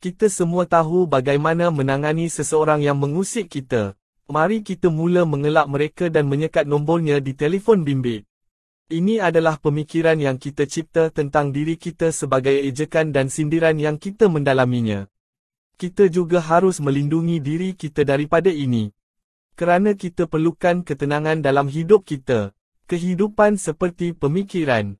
Kita semua tahu bagaimana menangani seseorang yang mengusik kita. Mari kita mula mengelak mereka dan menyekat nombornya di telefon bimbit. Ini adalah pemikiran yang kita cipta tentang diri kita sebagai ejekan dan sindiran yang kita mendalaminya. Kita juga harus melindungi diri kita daripada ini. Kerana kita perlukan ketenangan dalam hidup kita. Kehidupan seperti pemikiran.